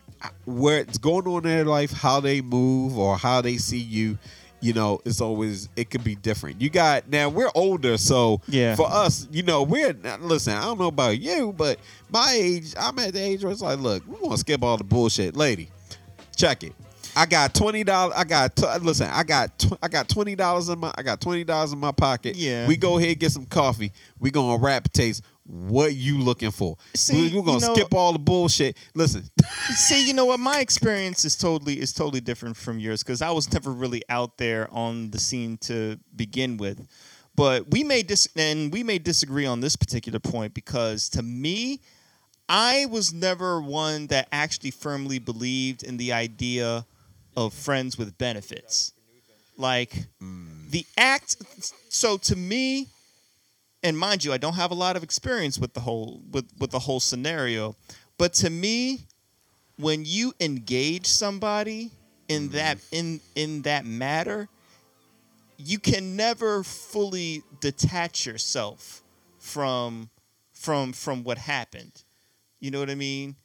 where it's going on in their life, how they move or how they see you, you know, it's always it could be different. You got now we're older, so Yeah. for us, you know, we're listen. I don't know about you, but my age, I'm at the age where it's like, look, we want to skip all the bullshit, lady. Check it. I got twenty dollars. I got t- listen. I got tw- I got twenty dollars in my I got twenty dollars in my pocket. Yeah. We go ahead get some coffee. We gonna rap taste. What you looking for? See, we, are gonna you know- skip all the bullshit. Listen, See, you know what? My experience is totally is totally different from yours because I was never really out there on the scene to begin with. But we may dis and we may disagree on this particular point because to me, I was never one that actually firmly believed in the idea of friends with benefits. Like mm. the act so to me, and mind you, I don't have a lot of experience with the whole with, with the whole scenario, but to me, when you engage somebody in mm-hmm. that in in that matter, you can never fully detach yourself from from from what happened. You know what I mean?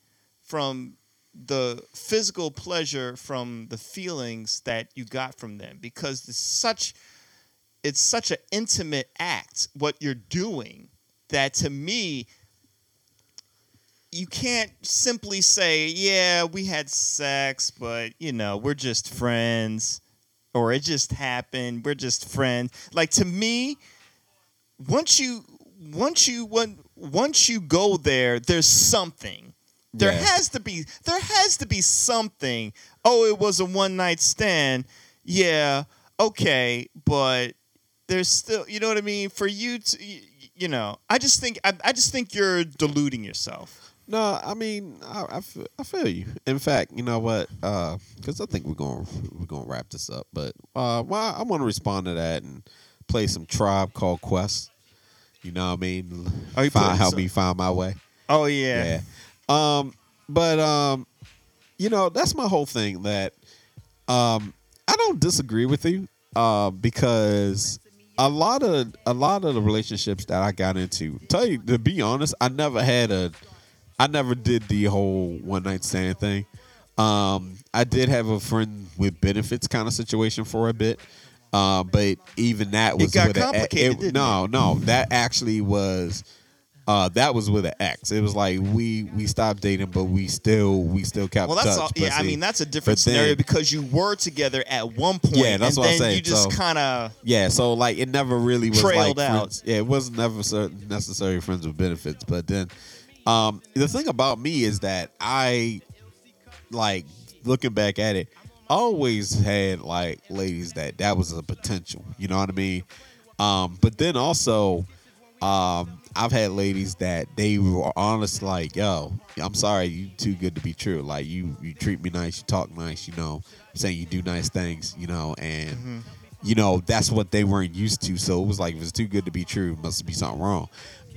From the physical pleasure from the feelings that you got from them because it's such it's such an intimate act what you're doing that to me you can't simply say yeah we had sex but you know we're just friends or it just happened we're just friends. Like to me once you once you once you go there there's something. There Yeah. has to be there has to be something. Oh it was a one night stand. Yeah okay but there's still you know what i mean for you to you know i just think i, I just think you're deluding yourself No, I mean, I, I, feel, I feel you. In fact, you know what? Because I think we're going we're gonna wrap this up. But uh, well, I want to respond to that and play some tribe called Quest. You know what I mean? Oh, you find, help some- me find my way. oh yeah, Yeah. Um, but um, you know, that's my whole thing. That um, I don't disagree with you. Uh, because a lot of a lot of the relationships that I got into, tell you to be honest, I never had a, I never did the whole one night stand thing. Um, I did have a friend with benefits kind of situation for a bit. Uh, but even that was got with a- complicated, didn't no, no, that actually was uh, that was with an ex. It was like we we stopped dating, but we still we still kept well that's touch. all yeah i mean that's a different then- scenario because you were together at one point Yeah, that's and what I'm saying, you just so- kind of Yeah, so like it never really was Trailed like out. friends. Yeah, it wasn't never necessarily friends with benefits. But then, um, the thing about me is that I, like, looking back at it, always had like ladies that that was a potential. You know what I mean? Um, but then also, um, I've had ladies that they were honest, like, yo, I'm sorry, you too good to be true. Like you, you treat me nice, you talk nice, you know, saying you do nice things, you know, and you know that's what they weren't used to. So it was like, if it's too good to be true, must be something wrong.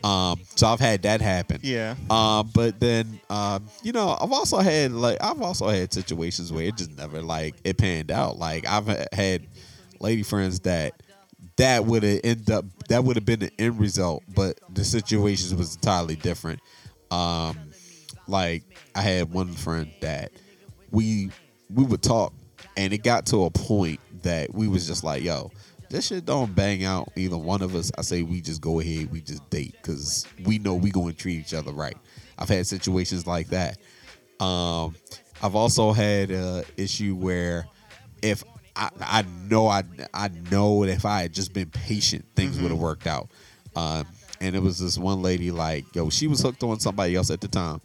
Um, so I've had that happen. Yeah. Um, but then, um, you know, I've also had like I've also had situations where it just never like it panned out. Like I've had lady friends that that would have end up that would have been the end result, but the situations was entirely different. Um, like I had one friend that we we would talk, and it got to a point that we was just like, yo. This shit don't bang out either one of us. I say we just go ahead, we just date because we know we going to treat each other right. I've had situations like that. Um, I've also had a issue where if I, I know I I know that if I had just been patient, things would Mm-hmm. have worked out. Um, and it was this one lady like, yo, she was hooked on somebody else at the time,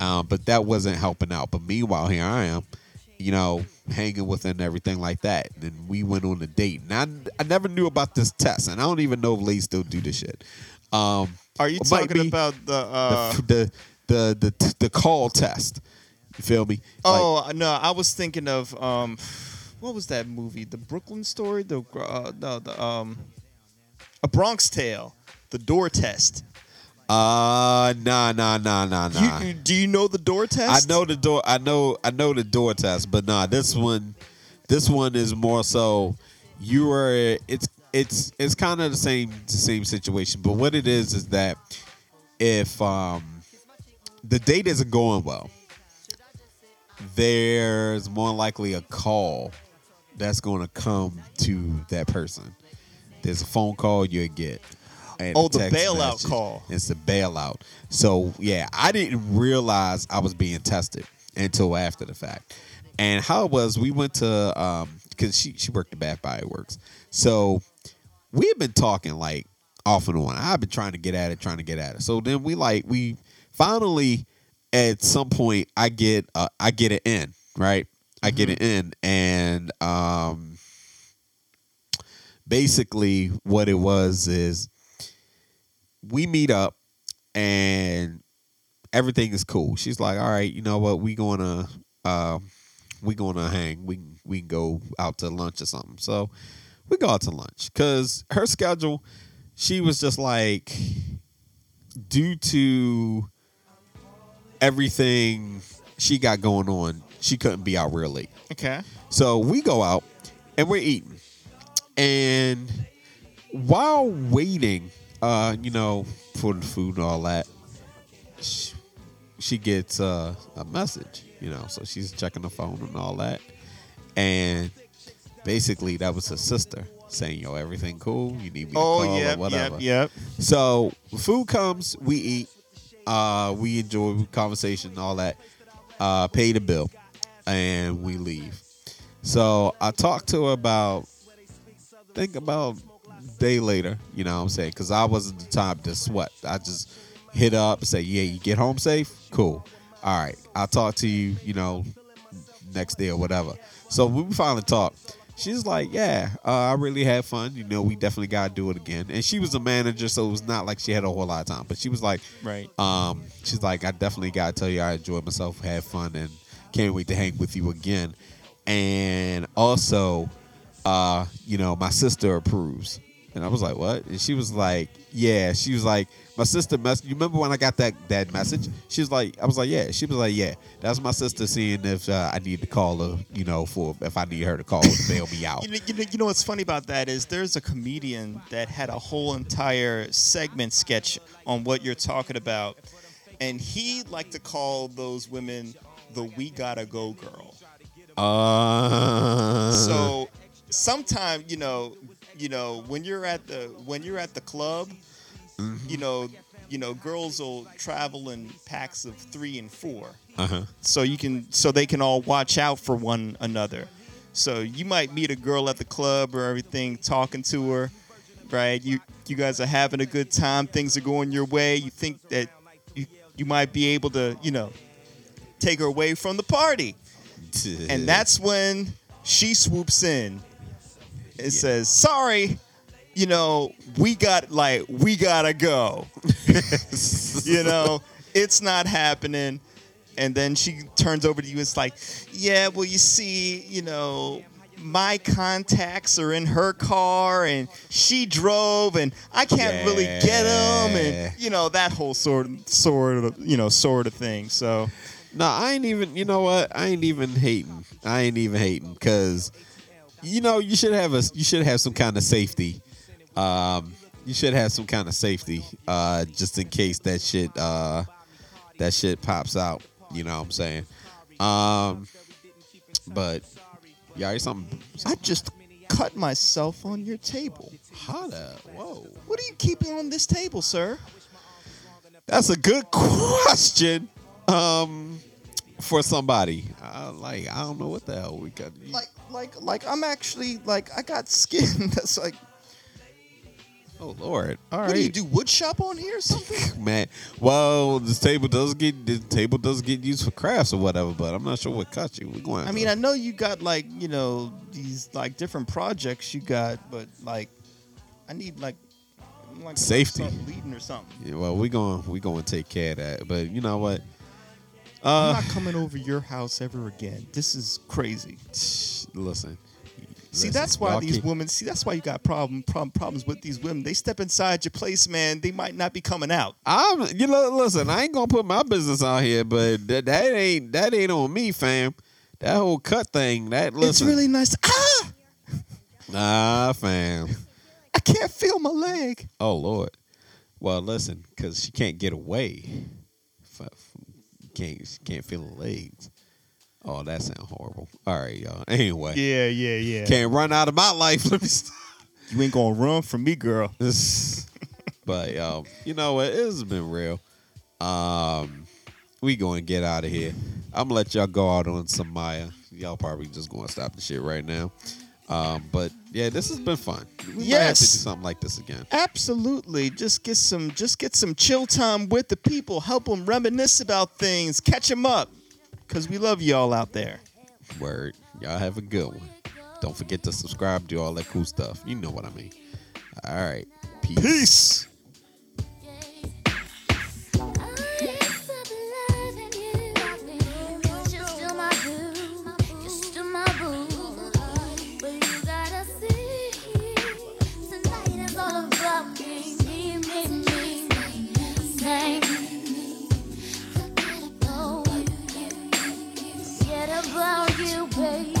um, but that wasn't helping out. But meanwhile, here I am, you know, hanging with and everything like that. And we went on a date, and I, I never knew about this test, and I don't even know if ladies still do this shit. Um, Are you talking about the? Uh, the, the the the the call test? You feel me? Like, oh no, I was thinking of um, what was that movie? The Brooklyn Story. The uh, no, the um, a Bronx Tale. The door test. uh, nah, nah, nah, nah, nah. You, do you know the door test? I know the door. I know. I know the door test, but nah, this one, this one is more so. You are. It's it's it's kind of the same the same situation, but what it is is that if um the date isn't going well, there's more likely a call that's going to come to that person. There's a phone call you'll get. and Oh, a the bailout call. It's a bailout. So yeah, I didn't realize I was being tested until after the fact. And how it was, we went to um because she she worked at Bath Body Works. So we had been talking like off and on. I've been trying to get at it, trying to get at it. So then we like we finally at some point I get uh, I get it in right. I get it in, and um, basically what it was is we meet up and everything is cool. She's like, "All right, you know what? We gonna uh, we gonna hang. We we can go out to lunch or something." So we go out to lunch because her schedule. She was just like, due to everything she got going on, she couldn't be out real late. Okay. So we go out and we're eating. And while waiting, uh, you know, for the food and all that, she, she gets uh, a message, you know, so she's checking the phone and all that. And basically, that was her sister saying, Yo, everything cool? You need me to Oh call yeah, or whatever. yep, yep. So food comes, we eat, uh, we enjoy conversation, all that. Uh, pay the bill, and we leave. So I talked to her about, think about day later. You know what I'm saying? Because I wasn't the type to sweat. I just hit up and say, "Yeah, you get home safe. Cool. All right, I'll talk to you. You know, next day or whatever." So we finally talked, she's like, "Yeah, uh, I really had fun. You know, we definitely got to do it again." And she was a manager, so it was not like she had a whole lot of time. But she was like, Right. um, she's like, I definitely gotta tell you, I enjoyed myself, had fun, and can't wait to hang with you again. And also, uh, you know, my sister approves. And I was like, what? And she was like, yeah. She was like, my sister mess. You remember when I got that that message? She was like, I was like, yeah. She was like, yeah. That's my sister seeing if uh, I need to call her, you know, for if I need her to call to bail me out. You know, you, know, you know what's funny about that is there's a comedian that had a whole entire segment sketch on what you're talking about, and he liked to call those women the "we gotta go" girl. Uh, So sometime you know, you know when you're at the when you're at the club, you know, you know girls will travel in packs of three and four. uh-huh. so you can so they can all watch out for one another. So you might meet a girl at the club or everything, talking to her, right? You you guys are having a good time, things are going your way. You think that you you might be able to, you know, take her away from the party. And that's when she swoops in and says, "Sorry, you know, we got like we gotta go. you know, it's not happening." And then she turns over to you. It's like, "Yeah, well, you see, you know." My contacts are in her car, and she drove, and I can't really get them, and you know that whole sort of, sort of, you know, sort of thing. So, No, I ain't even. You know what? I ain't even hating. I ain't even hating because, you know, you should have a. You should have some kind of safety. Um, you should have some kind of safety, uh, just in case that shit. Uh, that shit pops out. You know what I'm saying? Um, but yeah, something. I just cut myself on your table. How? Whoa. What are you keeping on this table, sir? That's a good question. Um, for somebody, uh, like I don't know what the hell we got. Like, like like I'm actually like I got skin that's like Oh Lord! All right, what do you do wood shop on here or something? man? Well, this table does get the table does get used for crafts or whatever, but I'm not sure what cut you. We're going. I mean, I know you got like you know these like different projects you got, but like I need like like Safety. leading or something. yeah, well, we going we going to take care of that. But you know what? I'm Uh, not coming over your house ever again. This is crazy. listen. See, Listen, that's why these keep- women. See, that's why you got problem, problem problems with these women. They step inside your place, man. They might not be coming out. I'm you know listen, I ain't gonna put my business out here, but that, that ain't that ain't on me, fam. That whole cut thing, that listen. It's really nice. Ah, nah, fam. I can't feel my leg. Oh Lord. Well, listen, because she can't get away. F- f- Can't she can't feel her legs. Oh, that sounds horrible. All right, y'all. Anyway, Yeah, yeah, yeah. can't run out of my life. Let me stop. You ain't gonna run from me, girl. But um, you know what? It has been real. Um, we going to get out of here. I'm gonna let y'all go out on some Mya. Y'all probably just going to stop the shit right now. Um, but yeah, this has been fun. We might have to do something like this again. Absolutely. Just get some just get some chill time with the people. Help them reminisce about things. Catch them up. Cause we love y'all out there. Word. Y'all have a good one. Don't forget to subscribe, do all that cool stuff. You know what I mean. All right. Peace. Peace. About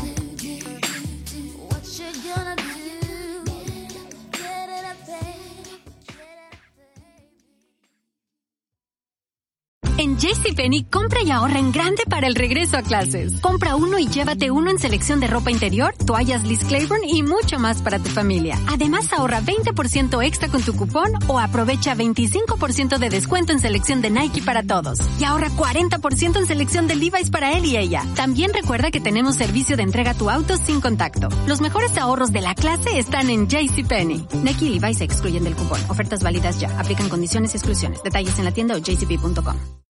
JCPenney, compra y ahorra en grande para el regreso a clases. Compra uno y llévate uno en selección de ropa interior, toallas Liz Claiborne y mucho más para tu familia. Además, ahorra 20% extra con tu cupón o aprovecha 25% de descuento en selección de Nike para todos. Y ahorra 40% en selección de Levi's para él y ella. También recuerda que tenemos servicio de entrega a tu auto sin contacto. Los mejores ahorros de la clase están en JCPenney. Nike y Levi's se excluyen del cupón. Ofertas válidas ya. Aplican condiciones y exclusiones. Detalles en la tienda o jcp.com.